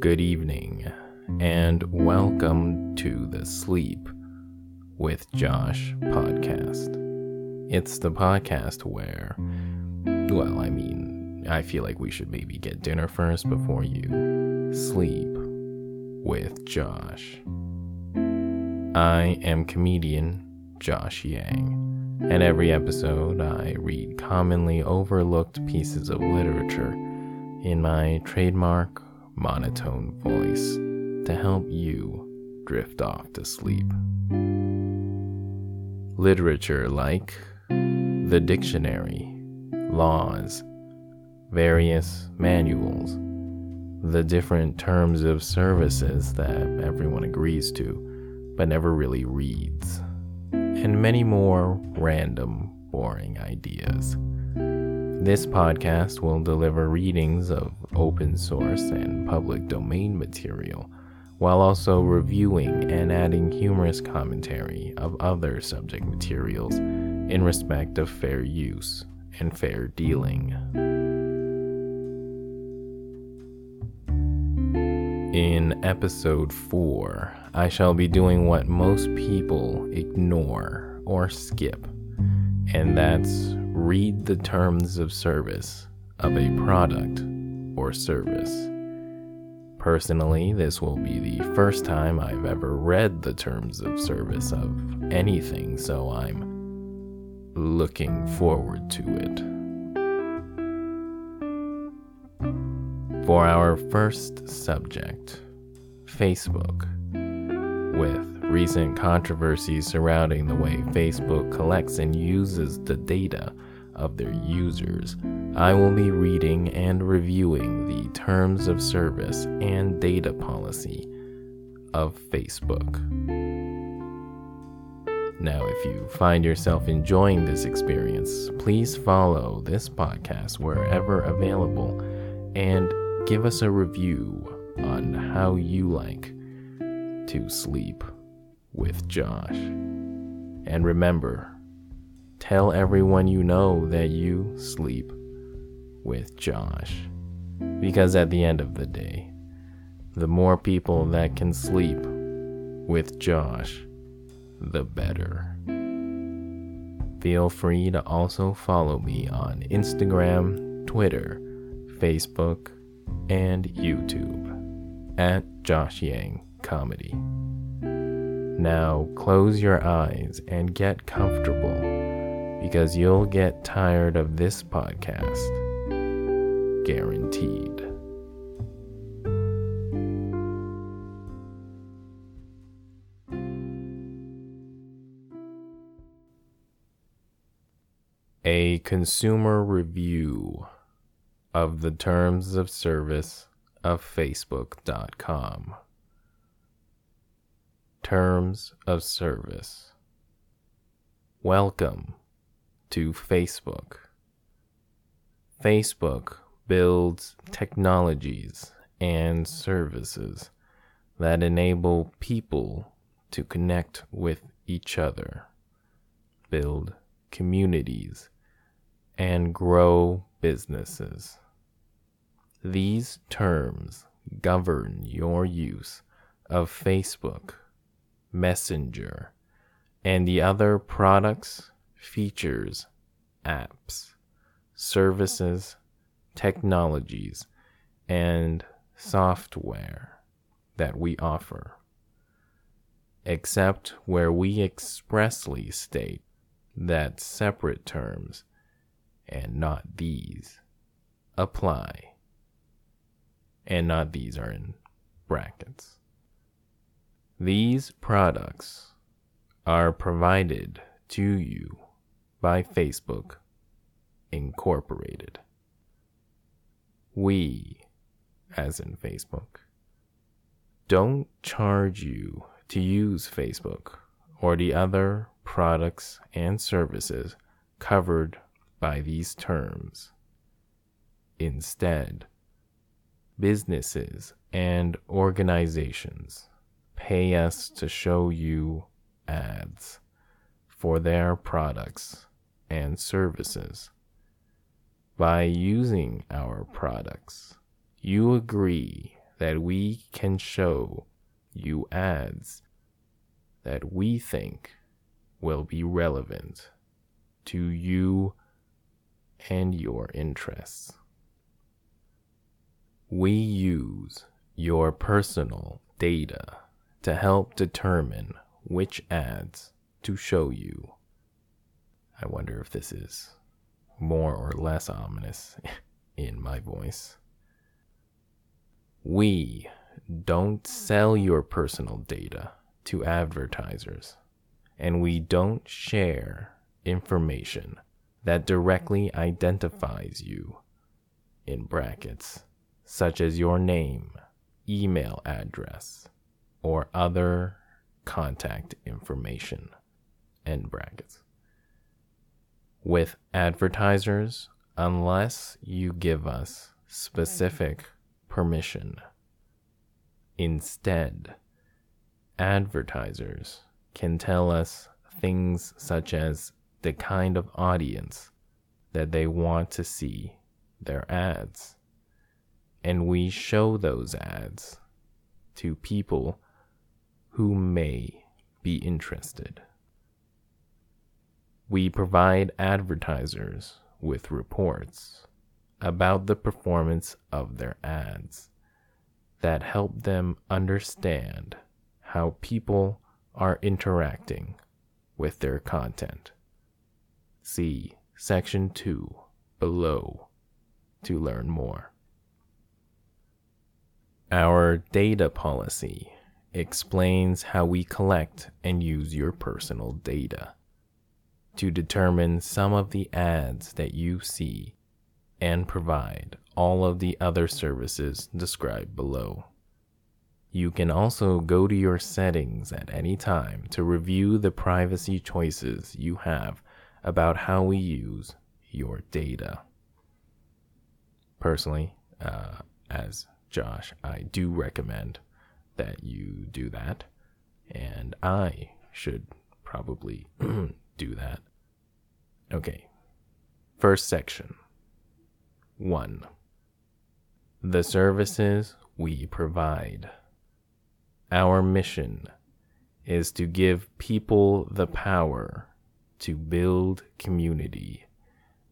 Good evening, and welcome to the Sleep with Josh podcast. It's the podcast where, well, I mean, I feel like we should maybe get dinner first before you sleep with Josh. I am comedian Josh Yang. And every episode, I read commonly overlooked pieces of literature in my trademark monotone voice to help you drift off to sleep. Literature like the dictionary, laws, various manuals, the different terms of services that everyone agrees to but never really reads and many more random, boring ideas. This podcast will deliver readings of open source and public domain material, while also reviewing and adding humorous commentary of other subject materials in respect of fair use and fair dealing. In episode 4, I shall be doing what most people ignore or skip, and that's read the terms of service of a product or service. Personally, this will be the first time I've ever read the terms of service of anything, so I'm looking forward to it. For our first subject, Facebook. With recent controversies surrounding the way Facebook collects and uses the data of their users, I will be reading and reviewing the terms of service and data policy of Facebook. Now, if you find yourself enjoying this experience, please follow this podcast wherever available and give us a review on how you like to sleep with Josh. And remember, tell everyone you know that you sleep with Josh. Because at the end of the day, the more people that can sleep with Josh, the better. Feel free to also follow me on Instagram, Twitter, Facebook, and YouTube at Josh Yang Comedy. Now close your eyes and get comfortable because you'll get tired of this podcast. Guaranteed. A consumer review of the terms of service of Facebook.com. Terms of Service Welcome to Facebook. Facebook builds technologies and services that enable people to connect with each other, build communities, and grow businesses. These terms govern your use of Facebook, Messenger, and the other products, features, apps, services, technologies, and software that we offer, except where we expressly state that separate terms, and not these, apply and not these are in brackets. These products are provided to you by Facebook Incorporated. We, as in Facebook, don't charge you to use Facebook or the other products and services covered by these terms. Instead, businesses and organizations pay us to show you ads for their products and services. By using our products, you agree that we can show you ads that we think will be relevant to you and your interests. We use your personal data to help determine which ads to show you. I wonder if this is more or less ominous in my voice. We don't sell your personal data to advertisers, and we don't share information that directly identifies you in brackets, such as your name, email address, or other contact information, end brackets. With advertisers, unless you give us specific permission. Instead, advertisers can tell us things such as the kind of audience that they want to see their ads. And we show those ads to people who may be interested. We provide advertisers with reports about the performance of their ads that help them understand how people are interacting with their content. See section 2 below to learn more. Our data policy explains how we collect and use your personal data to determine some of the ads that you see and provide all of the other services described below. You can also go to your settings at any time to review the privacy choices you have about how we use your data. Personally, uh, as Josh, I do recommend that you do that, and I should probably do that. Okay, first section 1. The services we provide. Our mission is to give people the power to build community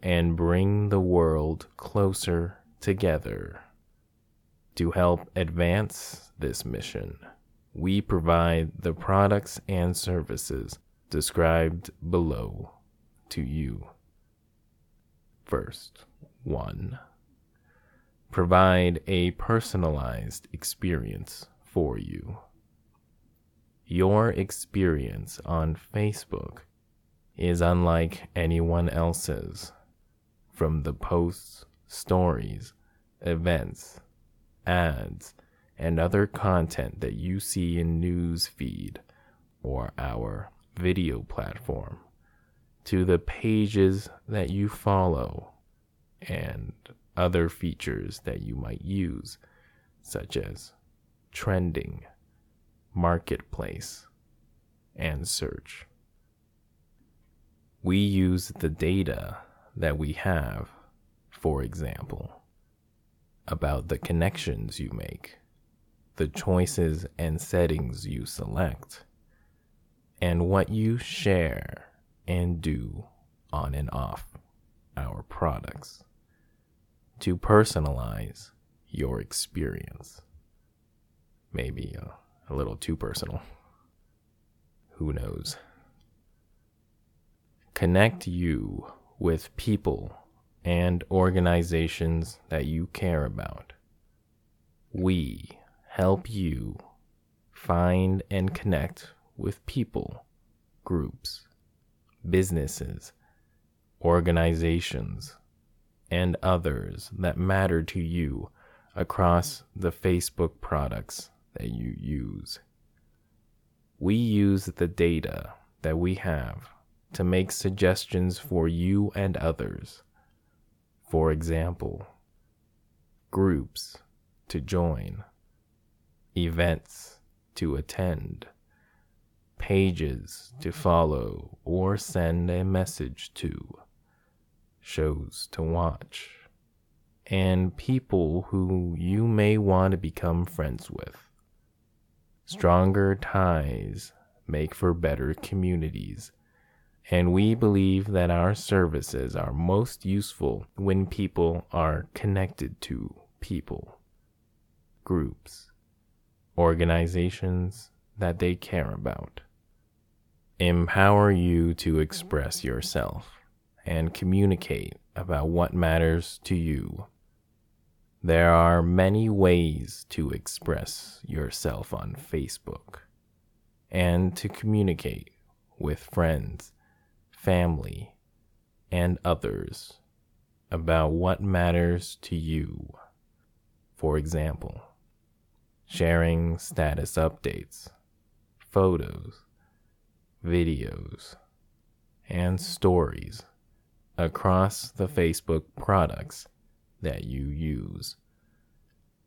and bring the world closer together. To help advance this mission, we provide the products and services described below to you. First, 1. Provide a personalized experience for you. Your experience on Facebook is unlike anyone else's. From the posts, stories, events, ads, and other content that you see in Newsfeed or our video platform, to the pages that you follow and other features that you might use, such as trending, marketplace, and search. We use the data that we have, for example, about the connections you make, the choices and settings you select, and what you share and do on and off our products to personalize your experience. Maybe a, a little too personal. Who knows? Connect you with people and organizations that you care about. We help you find and connect with people, groups, businesses, organizations, and others that matter to you across the Facebook products that you use. We use the data that we have to make suggestions for you and others. For example, groups to join, events to attend, pages to follow or send a message to shows to watch, and people who you may want to become friends with. Stronger ties make for better communities, and we believe that our services are most useful when people are connected to people, groups, organizations that they care about. Empower you to express yourself and communicate about what matters to you there are many ways to express yourself on Facebook and to communicate with friends, family, and others about what matters to you. For example, sharing status updates, photos, videos, and stories across the Facebook products that you use.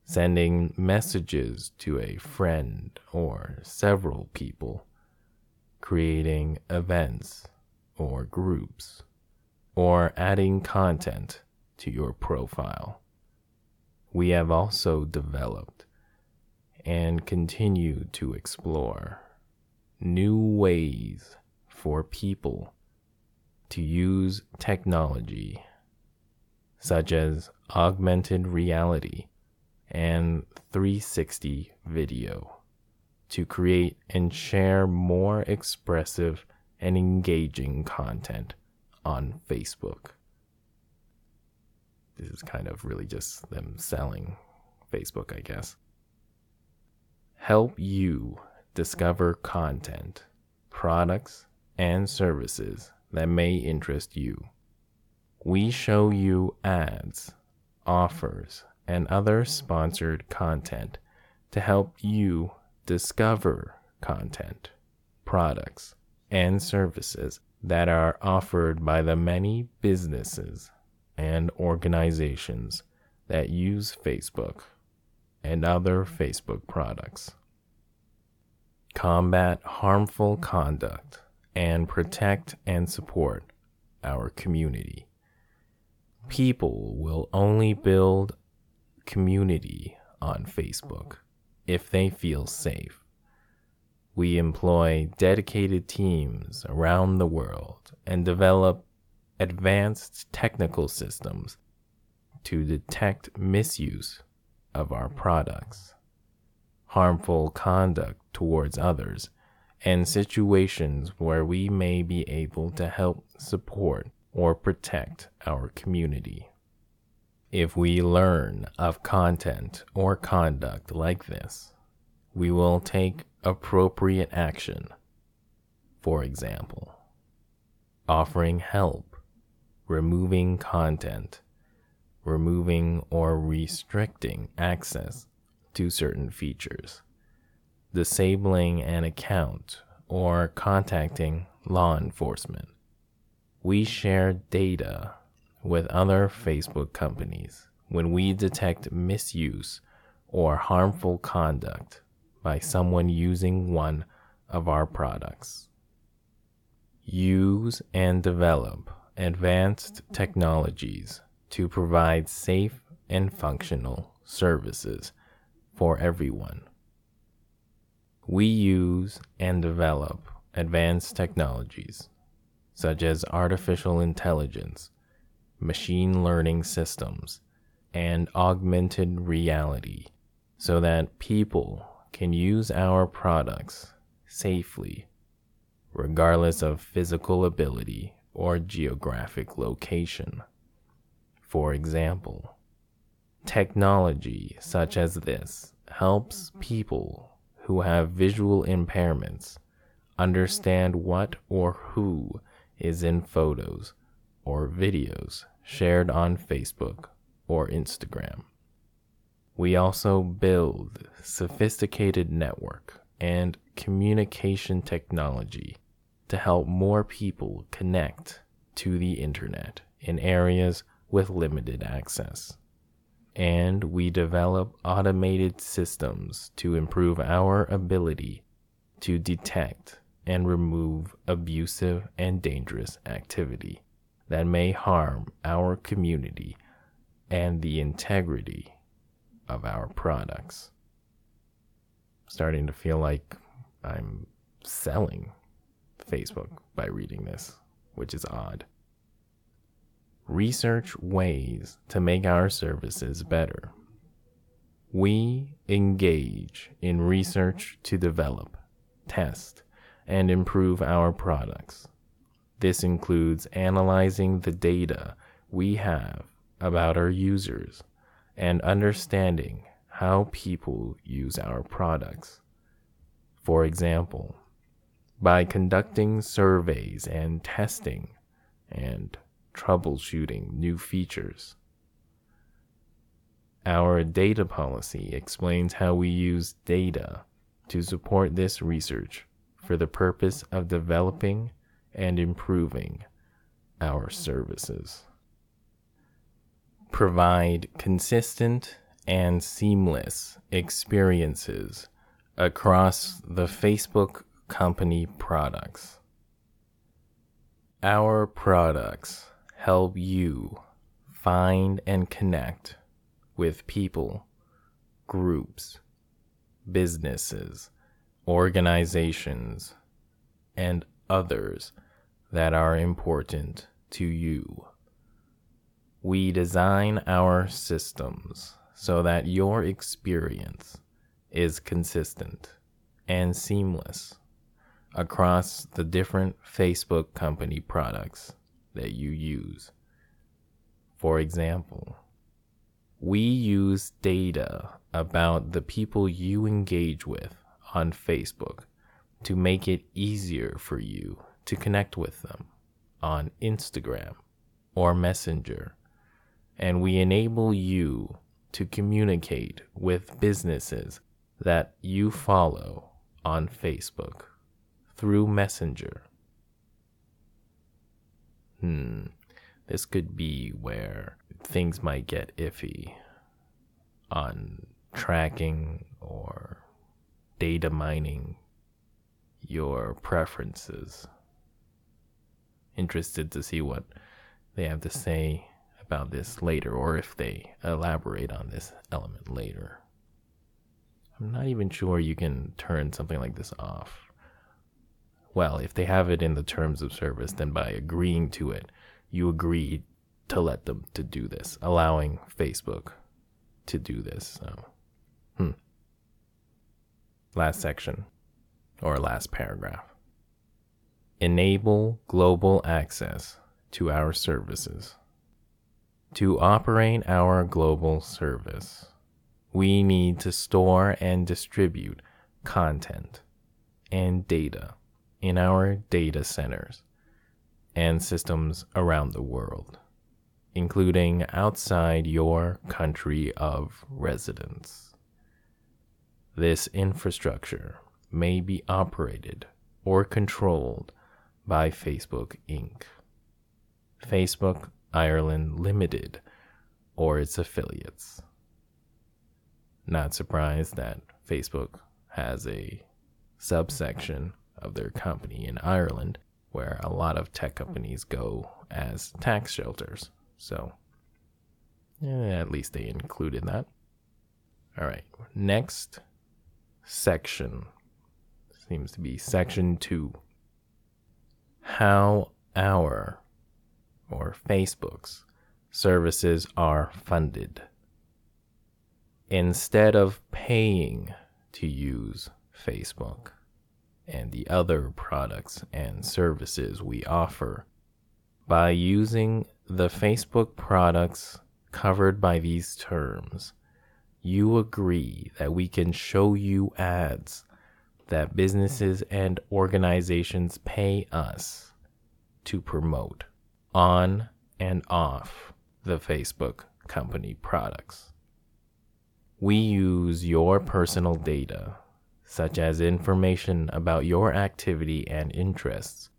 Sending messages to a friend or several people. Creating events or groups. Or adding content to your profile. We have also developed and continue to explore new ways for people to use technology, such as augmented reality, and 360 video to create and share more expressive and engaging content on Facebook. This is kind of really just them selling Facebook, I guess. Help you discover content, products, and services that may interest you. We show you ads offers, and other sponsored content to help you discover content, products, and services that are offered by the many businesses and organizations that use Facebook and other Facebook products. Combat harmful conduct and protect and support our community people will only build community on Facebook if they feel safe. We employ dedicated teams around the world and develop advanced technical systems to detect misuse of our products, harmful conduct towards others, and situations where we may be able to help support or protect our community. If we learn of content or conduct like this, we will take appropriate action. For example, offering help, removing content, removing or restricting access to certain features, disabling an account, or contacting law enforcement. We share data with other Facebook companies when we detect misuse or harmful conduct by someone using one of our products. Use and develop advanced technologies to provide safe and functional services for everyone. We use and develop advanced technologies such as artificial intelligence, machine learning systems, and augmented reality, so that people can use our products safely, regardless of physical ability or geographic location. For example, technology such as this helps people who have visual impairments understand what or who is in photos or videos shared on Facebook or Instagram. We also build sophisticated network and communication technology to help more people connect to the internet in areas with limited access. And we develop automated systems to improve our ability to detect and remove abusive and dangerous activity that may harm our community and the integrity of our products. starting to feel like I'm selling Facebook by reading this, which is odd. Research ways to make our services better. We engage in research to develop, test, and improve our products. This includes analyzing the data we have about our users and understanding how people use our products. For example, by conducting surveys and testing and troubleshooting new features. Our data policy explains how we use data to support this research for the purpose of developing and improving our services. Provide consistent and seamless experiences across the Facebook company products. Our products help you find and connect with people, groups, businesses, organizations, and others that are important to you. We design our systems so that your experience is consistent and seamless across the different Facebook company products that you use. For example, we use data about the people you engage with on Facebook to make it easier for you to connect with them on Instagram or Messenger. And we enable you to communicate with businesses that you follow on Facebook through Messenger. Hmm, this could be where things might get iffy on tracking or data mining your preferences. Interested to see what they have to say about this later or if they elaborate on this element later. I'm not even sure you can turn something like this off. Well, if they have it in the terms of service, then by agreeing to it, you agree to let them to do this, allowing Facebook to do this. So, hmm. Last section or last paragraph. Enable global access to our services. To operate our global service, we need to store and distribute content and data in our data centers and systems around the world, including outside your country of residence. This infrastructure may be operated or controlled by Facebook Inc., Facebook Ireland Limited, or its affiliates. Not surprised that Facebook has a subsection of their company in Ireland where a lot of tech companies go as tax shelters. So, yeah, at least they included that. All right, next section seems to be section two. How our or Facebook's services are funded. Instead of paying to use Facebook and the other products and services we offer, by using the Facebook products covered by these terms, you agree that we can show you ads that businesses and organizations pay us to promote on and off the Facebook company products. We use your personal data, such as information about your activity and interests,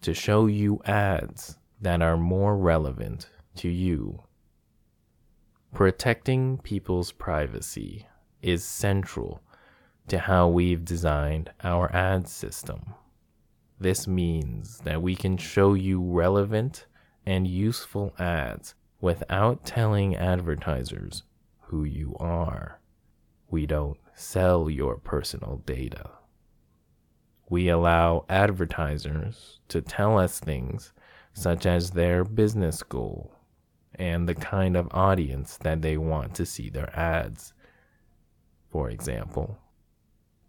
to show you ads that are more relevant to you. Protecting people's privacy is central to how we've designed our ad system. This means that we can show you relevant and useful ads without telling advertisers who you are. We don't sell your personal data. We allow advertisers to tell us things such as their business goal and the kind of audience that they want to see their ads. For example,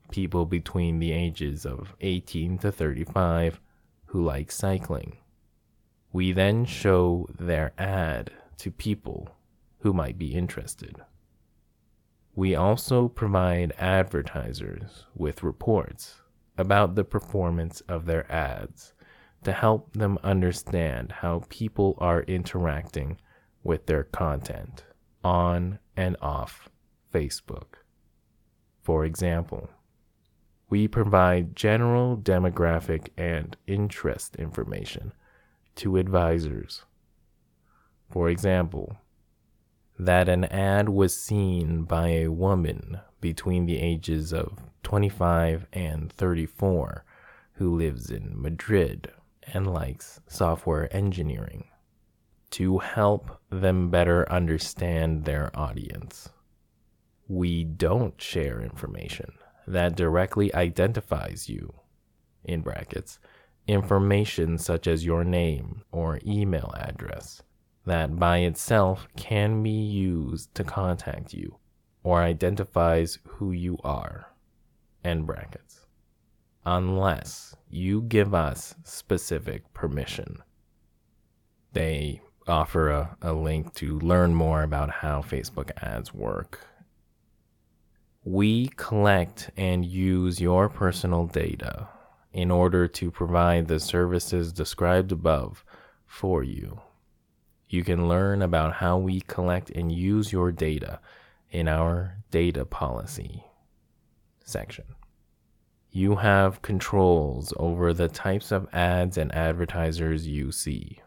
people between the ages of 18 to 35 who like cycling. We then show their ad to people who might be interested. We also provide advertisers with reports about the performance of their ads to help them understand how people are interacting with their content on and off Facebook. For example, we provide general demographic and interest information to advisors. For example, that an ad was seen by a woman between the ages of 25 and 34 who lives in Madrid and likes software engineering to help them better understand their audience. We don't share information that directly identifies you, in brackets, information such as your name or email address that by itself can be used to contact you or identifies who you are, end brackets, unless you give us specific permission. They offer a, a link to learn more about how Facebook ads work. We collect and use your personal data in order to provide the services described above for you you can learn about how we collect and use your data in our data policy section. You have controls over the types of ads and advertisers you see,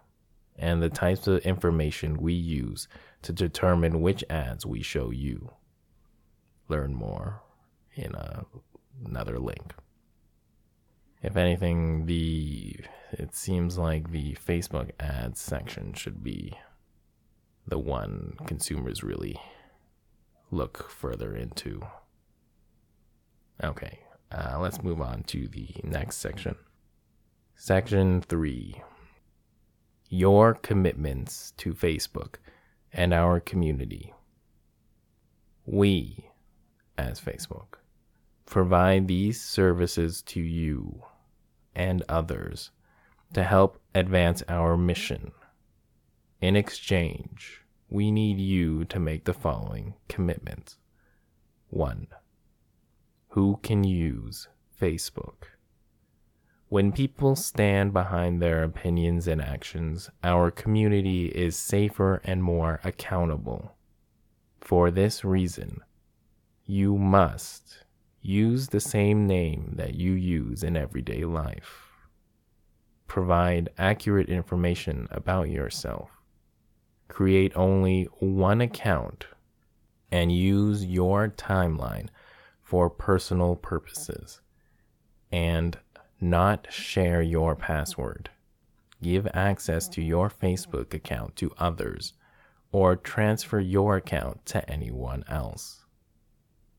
and the types of information we use to determine which ads we show you. Learn more in a, another link. If anything, the it seems like the Facebook ads section should be the one consumers really look further into. Okay, uh, let's move on to the next section. Section 3 Your commitments to Facebook and our community. We, as Facebook, provide these services to you and others to help advance our mission. In exchange, we need you to make the following commitments. 1. Who can use Facebook? When people stand behind their opinions and actions, our community is safer and more accountable. For this reason, you must use the same name that you use in everyday life provide accurate information about yourself. Create only one account and use your timeline for personal purposes and not share your password. Give access to your Facebook account to others or transfer your account to anyone else.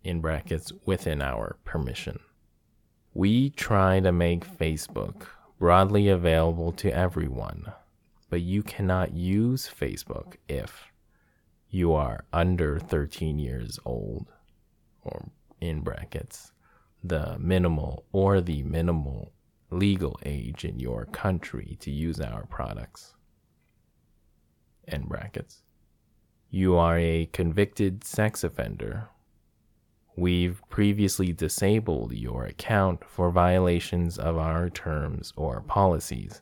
In brackets, within our permission. We try to make Facebook broadly available to everyone, but you cannot use Facebook if you are under 13 years old, or in brackets, the minimal or the minimal legal age in your country to use our products. End brackets. You are a convicted sex offender We've previously disabled your account for violations of our terms or policies,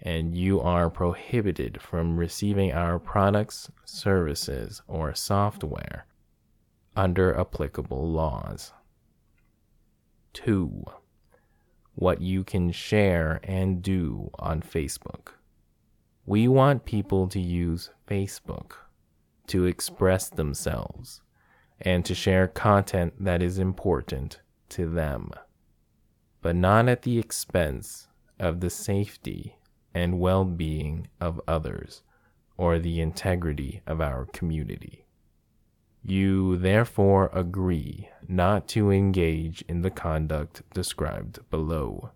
and you are prohibited from receiving our products, services, or software under applicable laws. 2. What you can share and do on Facebook. We want people to use Facebook to express themselves and to share content that is important to them, but not at the expense of the safety and well being of others or the integrity of our community. You therefore agree not to engage in the conduct described below,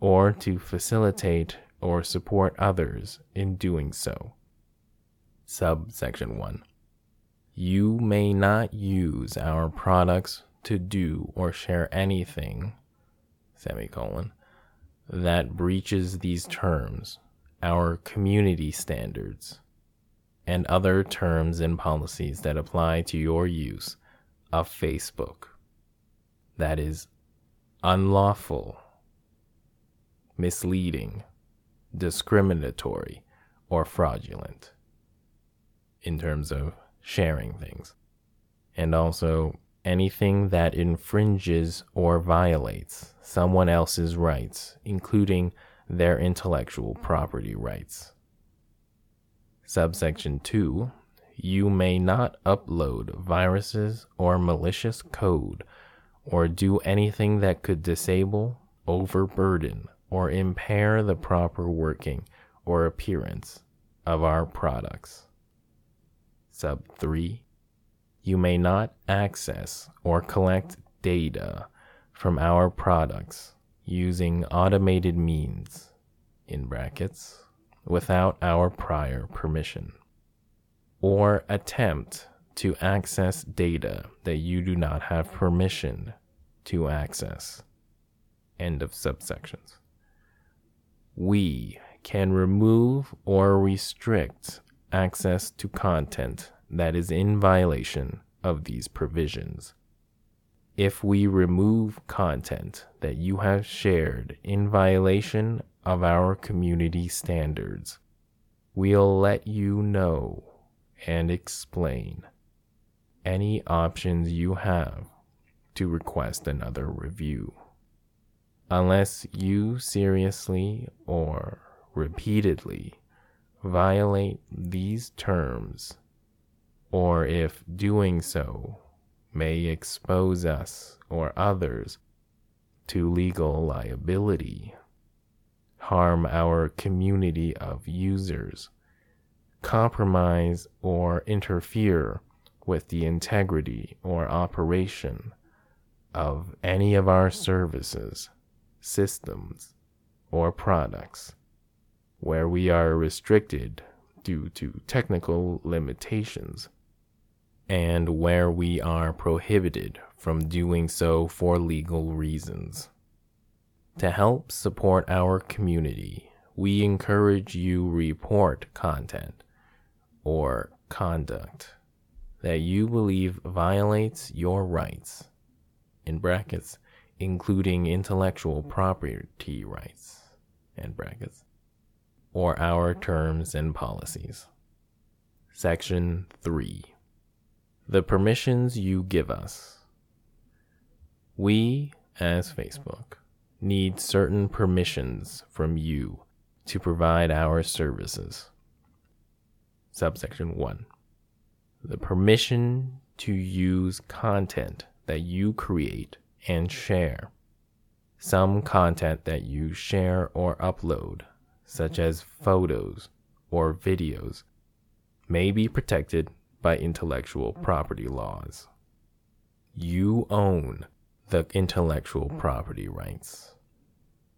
or to facilitate or support others in doing so. Subsection 1. You may not use our products to do or share anything, semicolon, that breaches these terms, our community standards, and other terms and policies that apply to your use of Facebook. That is unlawful, misleading, discriminatory, or fraudulent in terms of sharing things. And also anything that infringes or violates someone else's rights, including their intellectual property rights. Subsection 2 You may not upload viruses or malicious code or do anything that could disable, overburden, or impair the proper working or appearance of our products. Sub 3 You may not access or collect data from our products using automated means in brackets without our prior permission or attempt to access data that you do not have permission to access. End of subsections. We can remove or restrict access to content that is in violation of these provisions if we remove content that you have shared in violation of our community standards, we'll let you know and explain any options you have to request another review. Unless you seriously or repeatedly violate these terms, or if doing so may expose us or others to legal liability, harm our community of users, compromise or interfere with the integrity or operation of any of our services, systems, or products, where we are restricted due to technical limitations and where we are prohibited from doing so for legal reasons. To help support our community, we encourage you report content or conduct that you believe violates your rights in brackets including intellectual property rights in brackets or our terms and policies. Section 3 the permissions you give us. We, as Facebook, need certain permissions from you to provide our services. Subsection 1. The permission to use content that you create and share. Some content that you share or upload, such as photos or videos, may be protected by intellectual property laws. You own the intellectual property rights,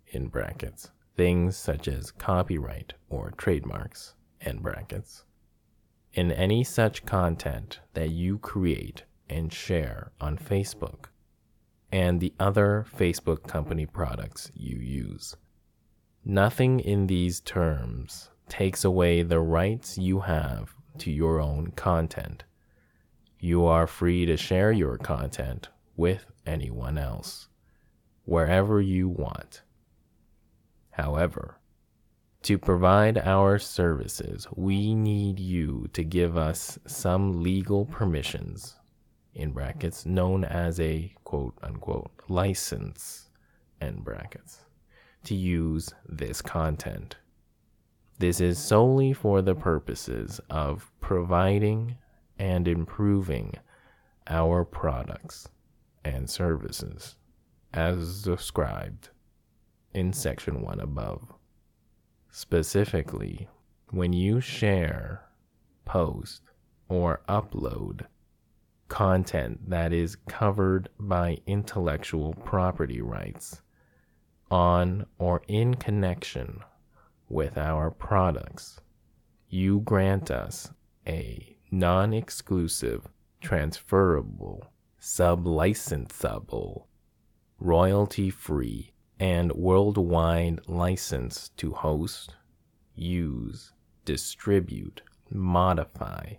in brackets, things such as copyright or trademarks, in brackets, in any such content that you create and share on Facebook and the other Facebook company products you use. Nothing in these terms takes away the rights you have to your own content. You are free to share your content with anyone else, wherever you want. However, to provide our services, we need you to give us some legal permissions, in brackets, known as a quote unquote license, end brackets, to use this content. This is solely for the purposes of providing and improving our products and services as described in section 1 above. Specifically, when you share, post, or upload content that is covered by intellectual property rights on or in connection with our products, you grant us a non exclusive, transferable, sublicensable, royalty free, and worldwide license to host, use, distribute, modify,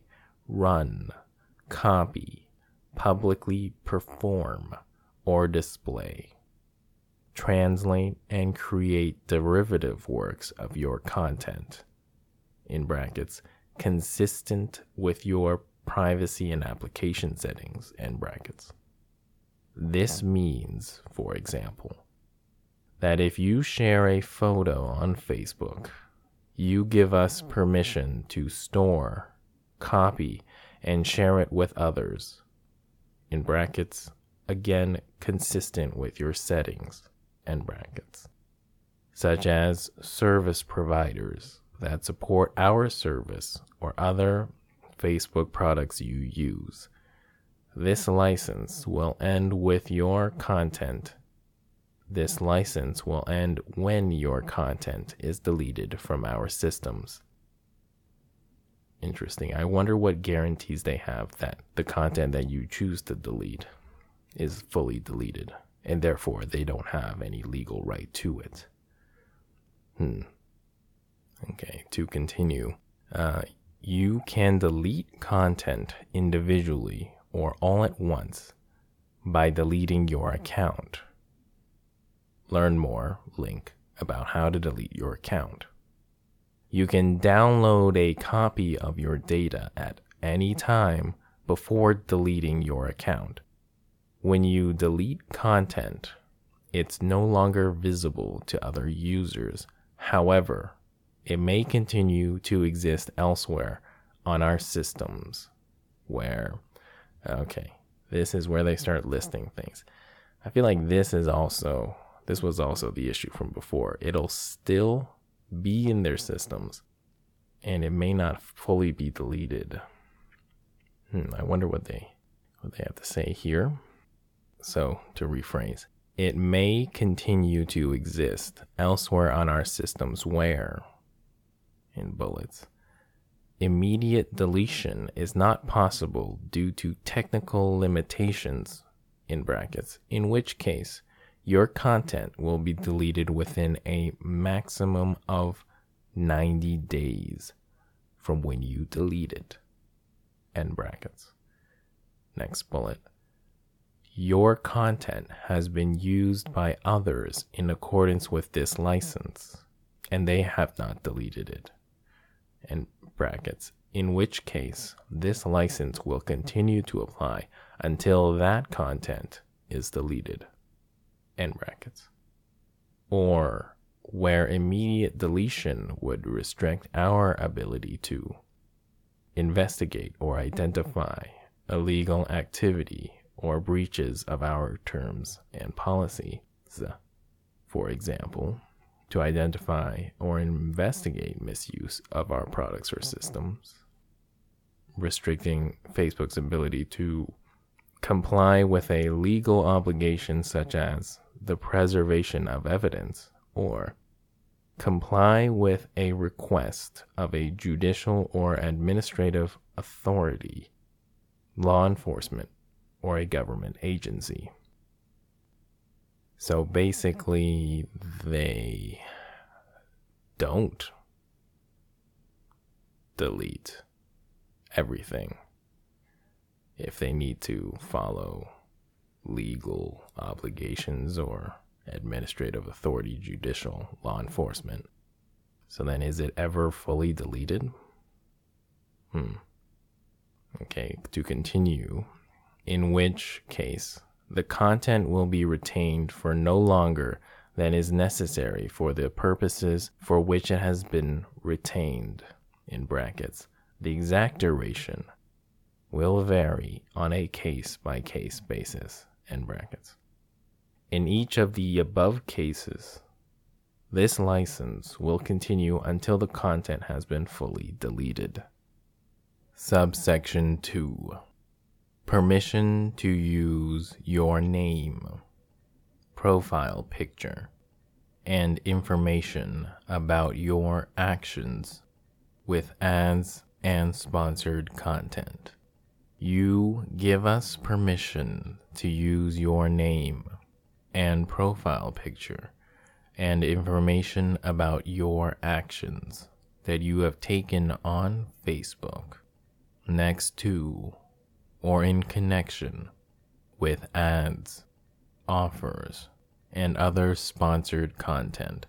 run, copy, publicly perform, or display. Translate and create derivative works of your content, in brackets, consistent with your privacy and application settings, in brackets. This means, for example, that if you share a photo on Facebook, you give us oh, permission to store, copy, and share it with others. In brackets, again, consistent with your settings, and brackets, such as service providers that support our service or other Facebook products you use. This license will end with your content. This license will end when your content is deleted from our systems interesting. I wonder what guarantees they have that the content that you choose to delete is fully deleted and therefore they don't have any legal right to it. Hmm. Okay, to continue, uh, you can delete content individually or all at once by deleting your account. Learn more, link, about how to delete your account. You can download a copy of your data at any time before deleting your account. When you delete content, it's no longer visible to other users. However, it may continue to exist elsewhere on our systems where, okay, this is where they start listing things. I feel like this is also, this was also the issue from before. It'll still be in their systems and it may not fully be deleted. Hmm, I wonder what they what they have to say here. So, to rephrase, it may continue to exist elsewhere on our systems where in bullets immediate deletion is not possible due to technical limitations in brackets in which case your content will be deleted within a maximum of 90 days from when you delete it. End brackets. Next bullet. Your content has been used by others in accordance with this license, and they have not deleted it. Brackets. In which case, this license will continue to apply until that content is deleted end brackets, or where immediate deletion would restrict our ability to investigate or identify illegal activity or breaches of our terms and policies. For example, to identify or investigate misuse of our products or systems, restricting Facebook's ability to comply with a legal obligation such as the preservation of evidence, or comply with a request of a judicial or administrative authority, law enforcement, or a government agency. So basically, they don't delete everything if they need to follow legal obligations or administrative authority, judicial, law enforcement. So then, is it ever fully deleted? Hmm. Okay, to continue, in which case the content will be retained for no longer than is necessary for the purposes for which it has been retained, in brackets, the exact duration will vary on a case by case basis. End brackets. In each of the above cases, This license will continue until the content has been fully deleted. Subsection 2 Permission to use your name, profile picture, and information about your actions with ads and sponsored content. You give us permission to use your name and profile picture and information about your actions that you have taken on Facebook next to or in connection with ads, offers, and other sponsored content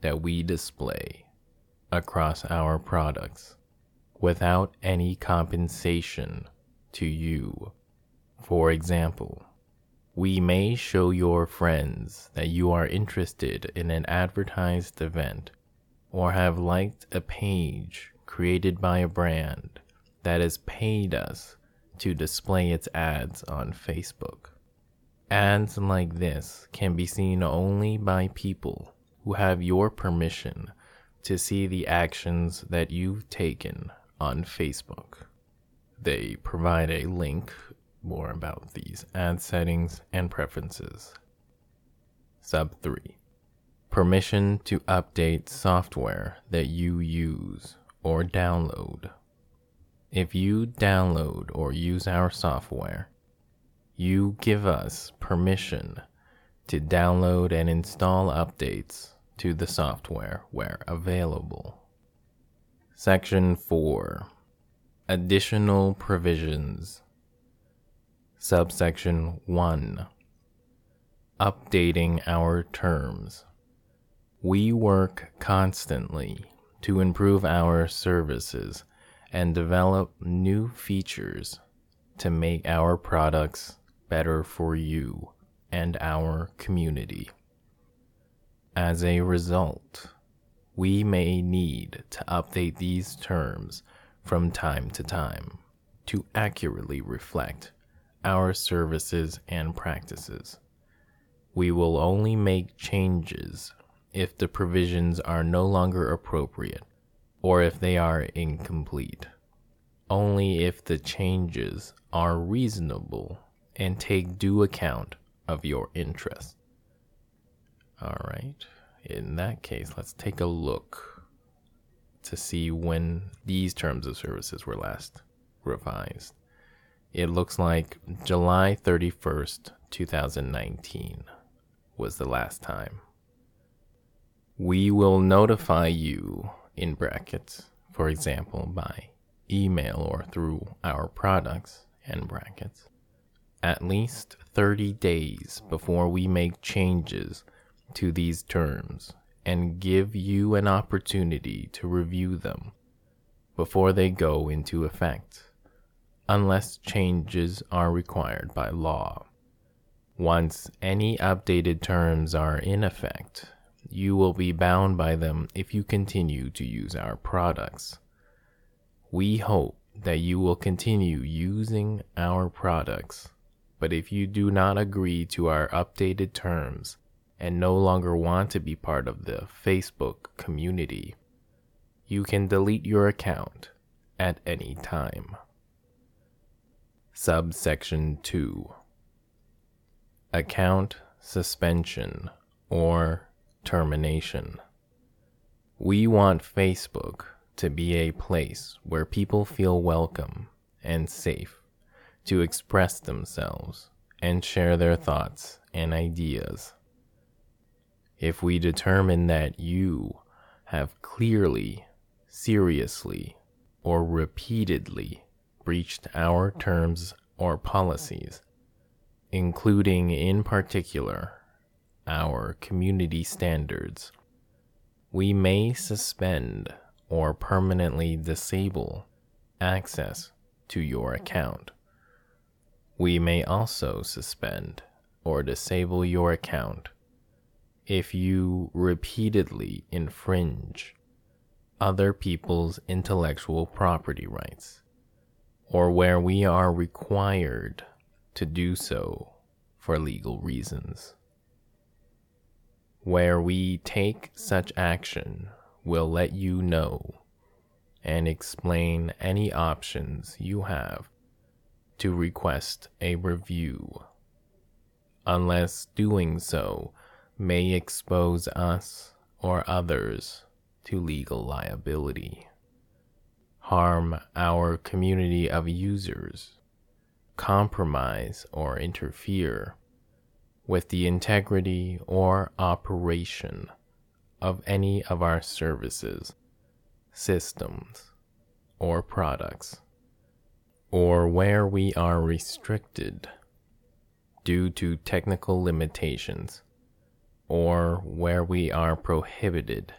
that we display across our products without any compensation to you. For example, we may show your friends that you are interested in an advertised event or have liked a page created by a brand that has paid us to display its ads on Facebook. Ads like this can be seen only by people who have your permission to see the actions that you've taken on Facebook. They provide a link more about these ad settings and preferences. Sub 3 Permission to update software that you use or download. If you download or use our software, you give us permission to download and install updates to the software where available. Section 4 Additional Provisions Subsection 1 Updating our terms. We work constantly to improve our services and develop new features to make our products better for you and our community. As a result, we may need to update these terms from time to time to accurately reflect our services and practices. We will only make changes if the provisions are no longer appropriate or if they are incomplete. Only if the changes are reasonable and take due account of your interests. All right, in that case, let's take a look to see when these terms of services were last revised. It looks like July 31st, 2019 was the last time. We will notify you in brackets, for example, by email or through our products and brackets, at least 30 days before we make changes to these terms and give you an opportunity to review them before they go into effect, unless changes are required by law. Once any updated terms are in effect, you will be bound by them if you continue to use our products. We hope that you will continue using our products, but if you do not agree to our updated terms and no longer want to be part of the Facebook community, you can delete your account at any time. Subsection 2 Account suspension or termination. We want Facebook to be a place where people feel welcome and safe to express themselves and share their thoughts and ideas. If we determine that you have clearly, seriously, or repeatedly breached our terms or policies, including in particular our community standards, we may suspend or permanently disable access to your account. We may also suspend or disable your account if you repeatedly infringe other people's intellectual property rights, or where we are required to do so for legal reasons. Where we take such action, will let you know and explain any options you have to request a review, unless doing so may expose us or others to legal liability, harm our community of users, compromise or interfere with the integrity or operation of any of our services, systems, or products, or where we are restricted due to technical limitations, or where we are prohibited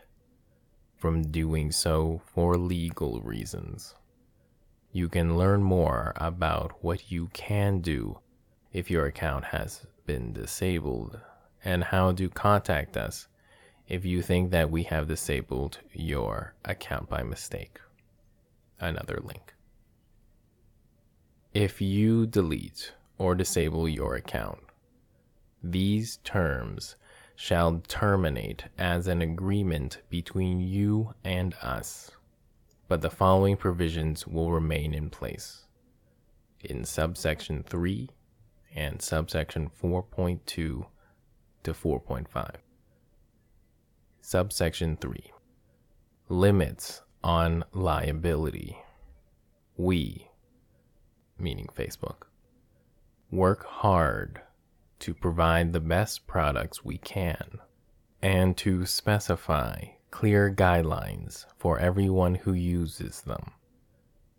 from doing so for legal reasons. You can learn more about what you can do if your account has been disabled and how to contact us if you think that we have disabled your account by mistake. Another link. If you delete or disable your account, these terms shall terminate as an agreement between you and us, but the following provisions will remain in place. In subsection 3 and subsection 4.2 to 4.5. Subsection 3 Limits on liability. We, meaning Facebook, work hard to provide the best products we can and to specify clear guidelines for everyone who uses them.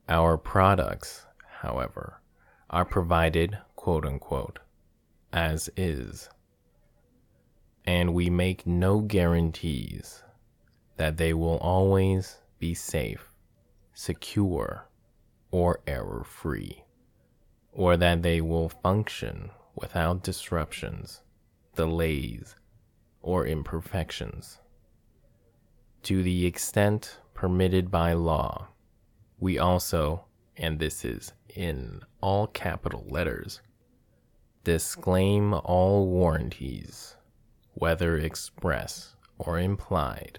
Our products, however, are provided quote unquote, as is. And we make no guarantees that they will always be safe, secure, or error free, or that they will function without disruptions, delays, or imperfections. To the extent permitted by law, we also, and this is in all capital letters, disclaim all warranties, whether express or implied,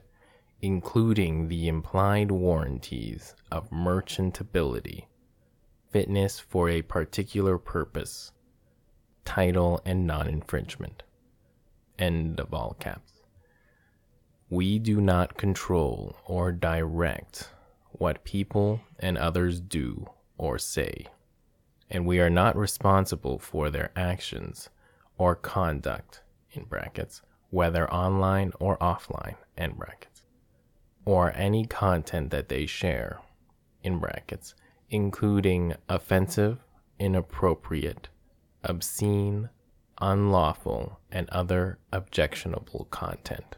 including the implied warranties of merchantability, fitness for a particular purpose, title and non infringement. End of all caps. We do not control or direct what people and others do or say and we are not responsible for their actions or conduct in brackets whether online or offline end brackets or any content that they share in brackets including offensive inappropriate obscene unlawful and other objectionable content.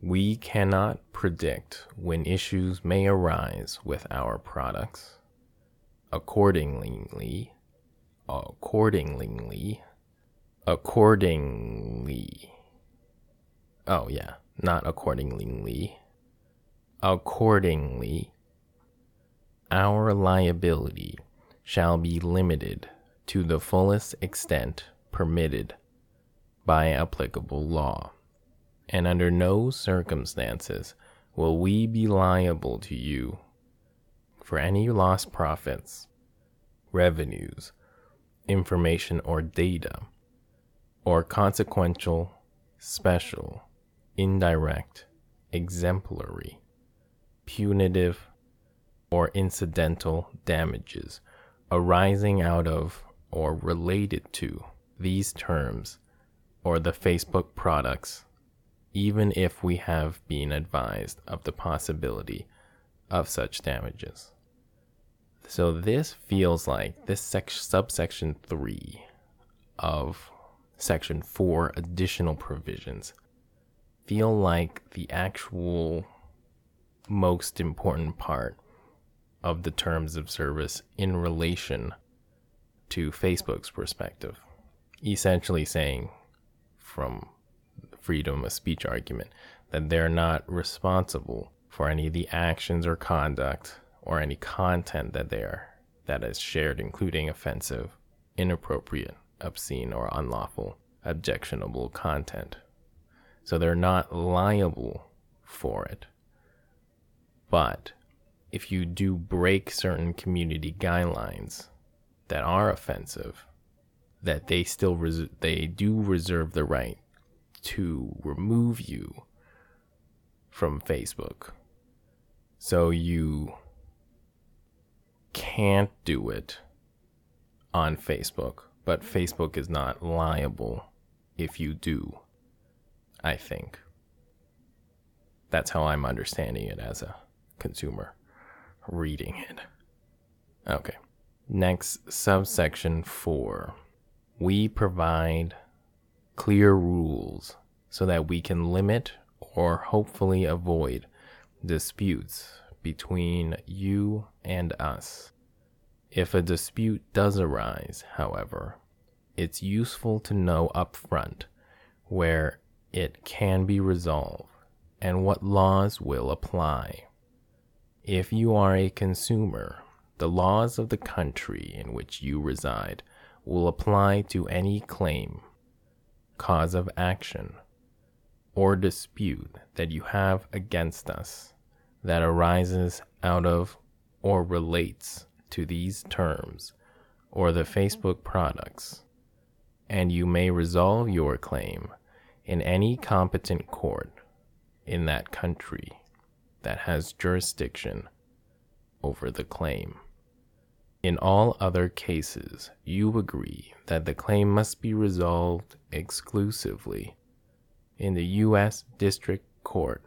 We cannot predict when issues may arise with our products accordingly, accordingly, accordingly. Oh, yeah, not accordingly. Accordingly, our liability shall be limited to the fullest extent permitted by applicable law, and under no circumstances will we be liable to you for any lost profits, revenues, information or data, or consequential, special, indirect, exemplary, punitive, or incidental damages arising out of or related to these terms or the Facebook products, even if we have been advised of the possibility of such damages. So this feels like this sec- subsection 3 of section 4 additional provisions feel like the actual most important part of the terms of service in relation to Facebook's perspective. Essentially saying from freedom of speech argument that they're not responsible for any of the actions or conduct or any content that they are that is shared, including offensive, inappropriate, obscene, or unlawful, objectionable content. So they're not liable for it. But if you do break certain community guidelines that are offensive, that they still res- they do reserve the right to remove you from Facebook. So you can't do it on Facebook, but Facebook is not liable if you do, I think. That's how I'm understanding it as a consumer reading it. Okay. Next, subsection 4. We provide clear rules so that we can limit or hopefully avoid disputes between you and us. If a dispute does arise, however, it's useful to know upfront where it can be resolved and what laws will apply. If you are a consumer, the laws of the country in which you reside will apply to any claim, cause of action, or dispute that you have against us that arises out of or relates to these terms or the Facebook products, and you may resolve your claim in any competent court in that country that has jurisdiction over the claim. In all other cases, you agree that the claim must be resolved exclusively in the U.S. District Court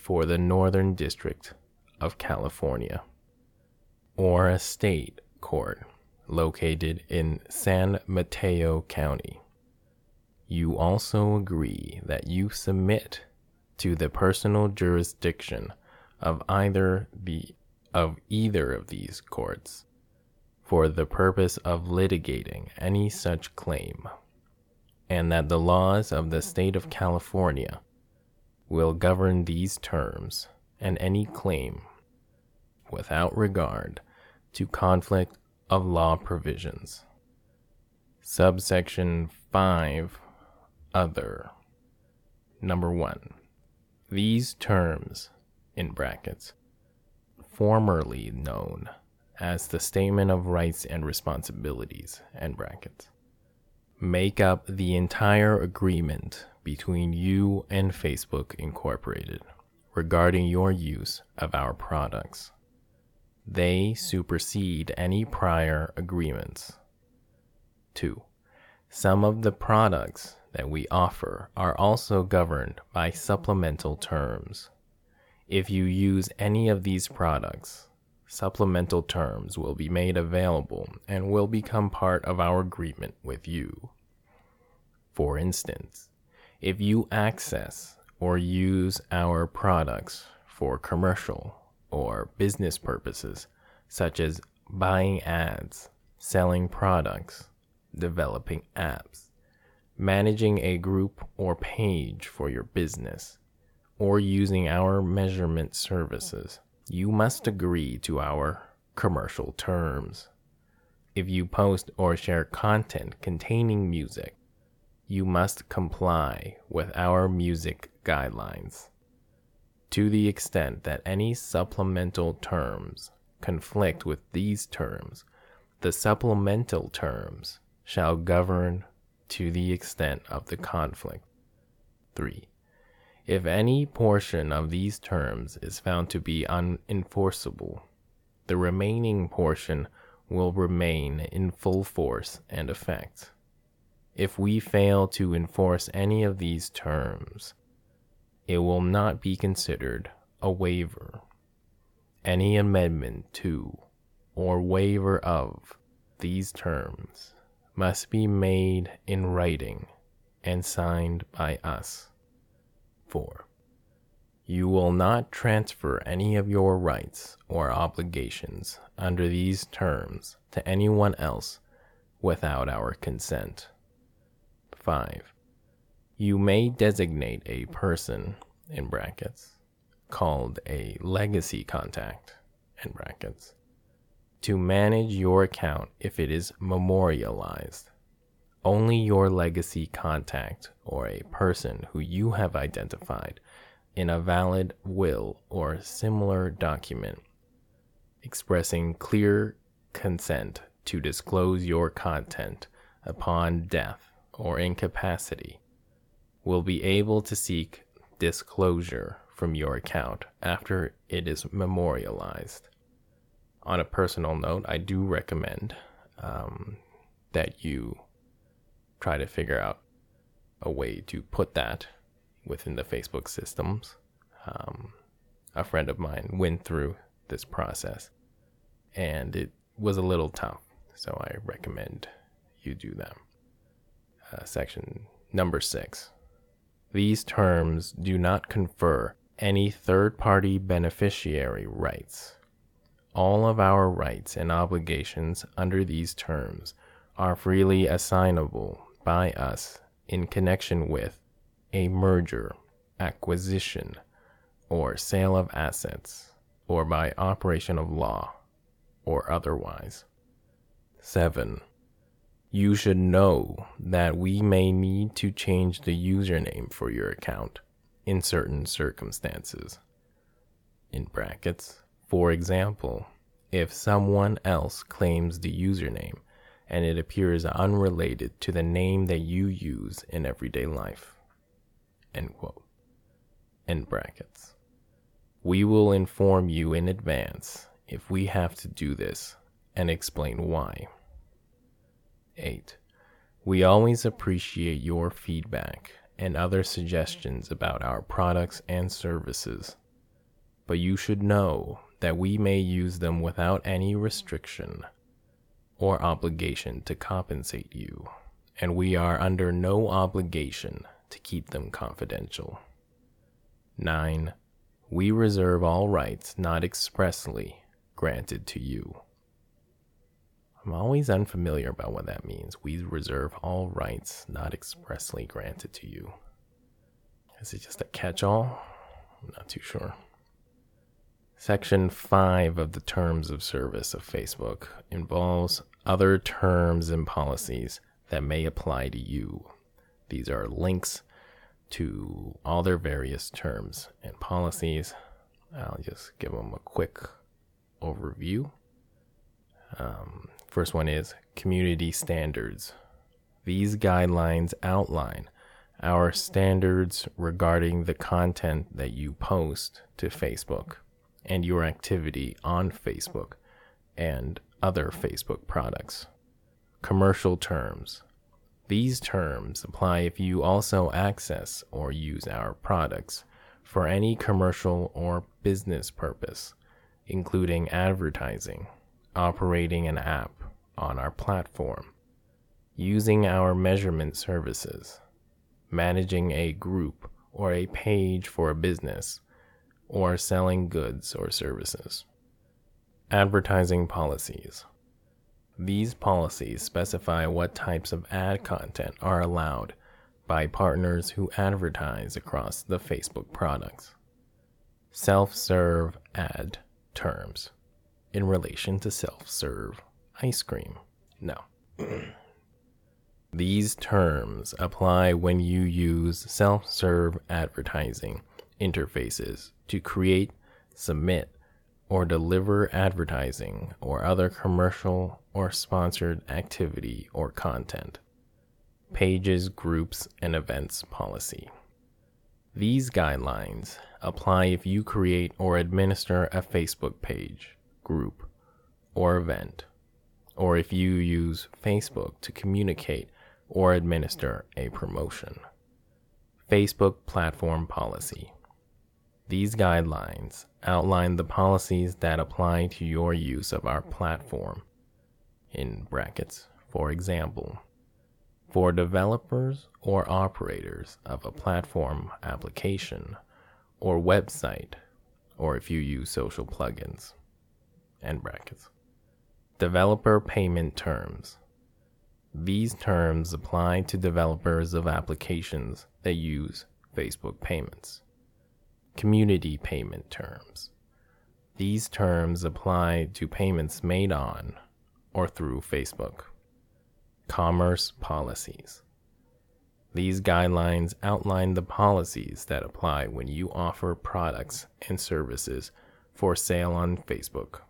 for the Northern District of California, or a state court located in San Mateo County. You also agree that you submit to the personal jurisdiction of either the of either of these courts for the purpose of litigating any such claim, and that the laws of the state of California will govern these terms and any claim without regard to conflict of law provisions. Subsection 5 Other. Number 1. These terms, in brackets, formerly known as the Statement of Rights and Responsibilities, end brackets, make up the entire agreement between you and Facebook Incorporated regarding your use of our products. They supersede any prior agreements. 2. Some of the products that we offer are also governed by supplemental terms. If you use any of these products, supplemental terms will be made available and will become part of our agreement with you. For instance, if you access or use our products for commercial or business purposes, such as buying ads, selling products, developing apps, managing a group or page for your business, or using our measurement services, you must agree to our commercial terms. If you post or share content containing music, you must comply with our music guidelines. To the extent that any supplemental terms conflict with these terms, the supplemental terms shall govern to the extent of the conflict. 3. If any portion of these terms is found to be unenforceable, the remaining portion will remain in full force and effect. If we fail to enforce any of these terms, it will not be considered a waiver. Any amendment to or waiver of these terms must be made in writing and signed by us. 4. You will not transfer any of your rights or obligations under these terms to anyone else without our consent. 5. You may designate a person, in brackets, called a legacy contact, in brackets, to manage your account if it is memorialized. only your legacy contact or a person who you have identified in a valid will or similar document expressing clear consent to disclose your content upon death or incapacity will be able to seek disclosure from your account after it is memorialized. On a personal note, I do recommend um, that you try to figure out a way to put that within the Facebook systems. Um, a friend of mine went through this process and it was a little tough. So I recommend you do that. Uh, section number six. These terms do not confer any third party beneficiary rights. All of our rights and obligations under these terms are freely assignable by us in connection with a merger, acquisition, or sale of assets, or by operation of law, or otherwise. 7. You should know that we may need to change the username for your account in certain circumstances. In brackets, for example, if someone else claims the username and it appears unrelated to the name that you use in everyday life. End quote. End brackets. We will inform you in advance if we have to do this and explain why. 8. We always appreciate your feedback and other suggestions about our products and services, but you should know that we may use them without any restriction or obligation to compensate you, and we are under no obligation to keep them confidential. 9. We reserve all rights not expressly granted to you. I'm always unfamiliar about what that means. We reserve all rights not expressly granted to you. Is it just a catch all? I'm not too sure. Section 5 of the Terms of Service of Facebook involves other terms and policies that may apply to you. These are links to all their various terms and policies. I'll just give them a quick overview. Um, first one is community standards. These guidelines outline our standards regarding the content that you post to Facebook and your activity on Facebook and other Facebook products. Commercial terms. These terms apply if you also access or use our products for any commercial or business purpose, including advertising, operating an app on our platform, using our measurement services, managing a group or a page for a business, or selling goods or services. Advertising policies. These policies specify what types of ad content are allowed by partners who advertise across the Facebook products. Self serve ad terms in relation to self serve ice cream. No. These terms apply when you use self serve advertising interfaces to create, submit, or deliver advertising or other commercial or sponsored activity or content. Pages, groups, and events policy. These guidelines apply if you create or administer a Facebook page, group, or event, or if you use Facebook to communicate or administer a promotion. Facebook Platform Policy these guidelines outline the policies that apply to your use of our platform. In brackets, for example, for developers or operators of a platform application or website, or if you use social plugins. End brackets. Developer payment terms. These terms apply to developers of applications that use Facebook payments. Community payment terms. These terms apply to payments made on or through Facebook. commerce policies. These guidelines outline the policies that apply when you offer products and services for sale on Facebook.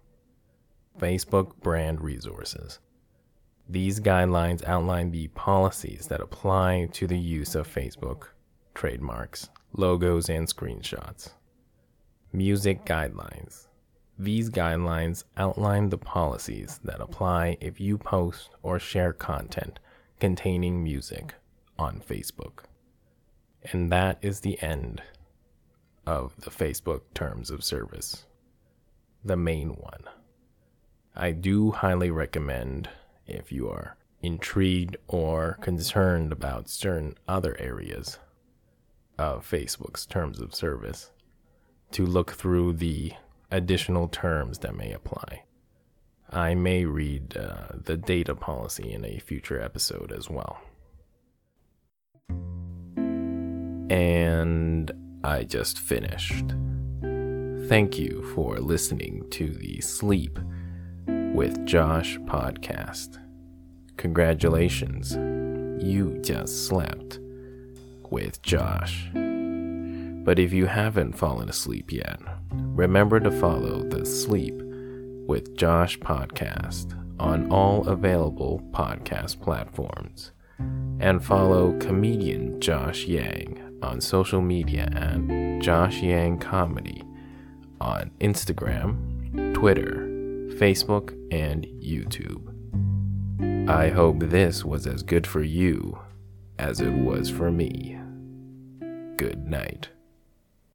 Facebook brand resources. These guidelines outline the policies that apply to the use of Facebook, trademarks, logos, and screenshots. Music guidelines. These guidelines outline the policies that apply if you post or share content containing music on Facebook. And that is the end of the Facebook Terms of Service, the main one. I do highly recommend if you are intrigued or concerned about certain other areas of Facebook's terms of service to look through the additional terms that may apply. I may read uh, the data policy in a future episode as well. And I just finished. Thank you for listening to the Sleep with Josh podcast. Congratulations, you just slept with Josh. But if you haven't fallen asleep yet, remember to follow the Sleep with Josh podcast on all available podcast platforms and follow comedian Josh Yang on social media at Josh Yang Comedy on Instagram, Twitter, Facebook, and YouTube. I hope this was as good for you as it was for me. Good night.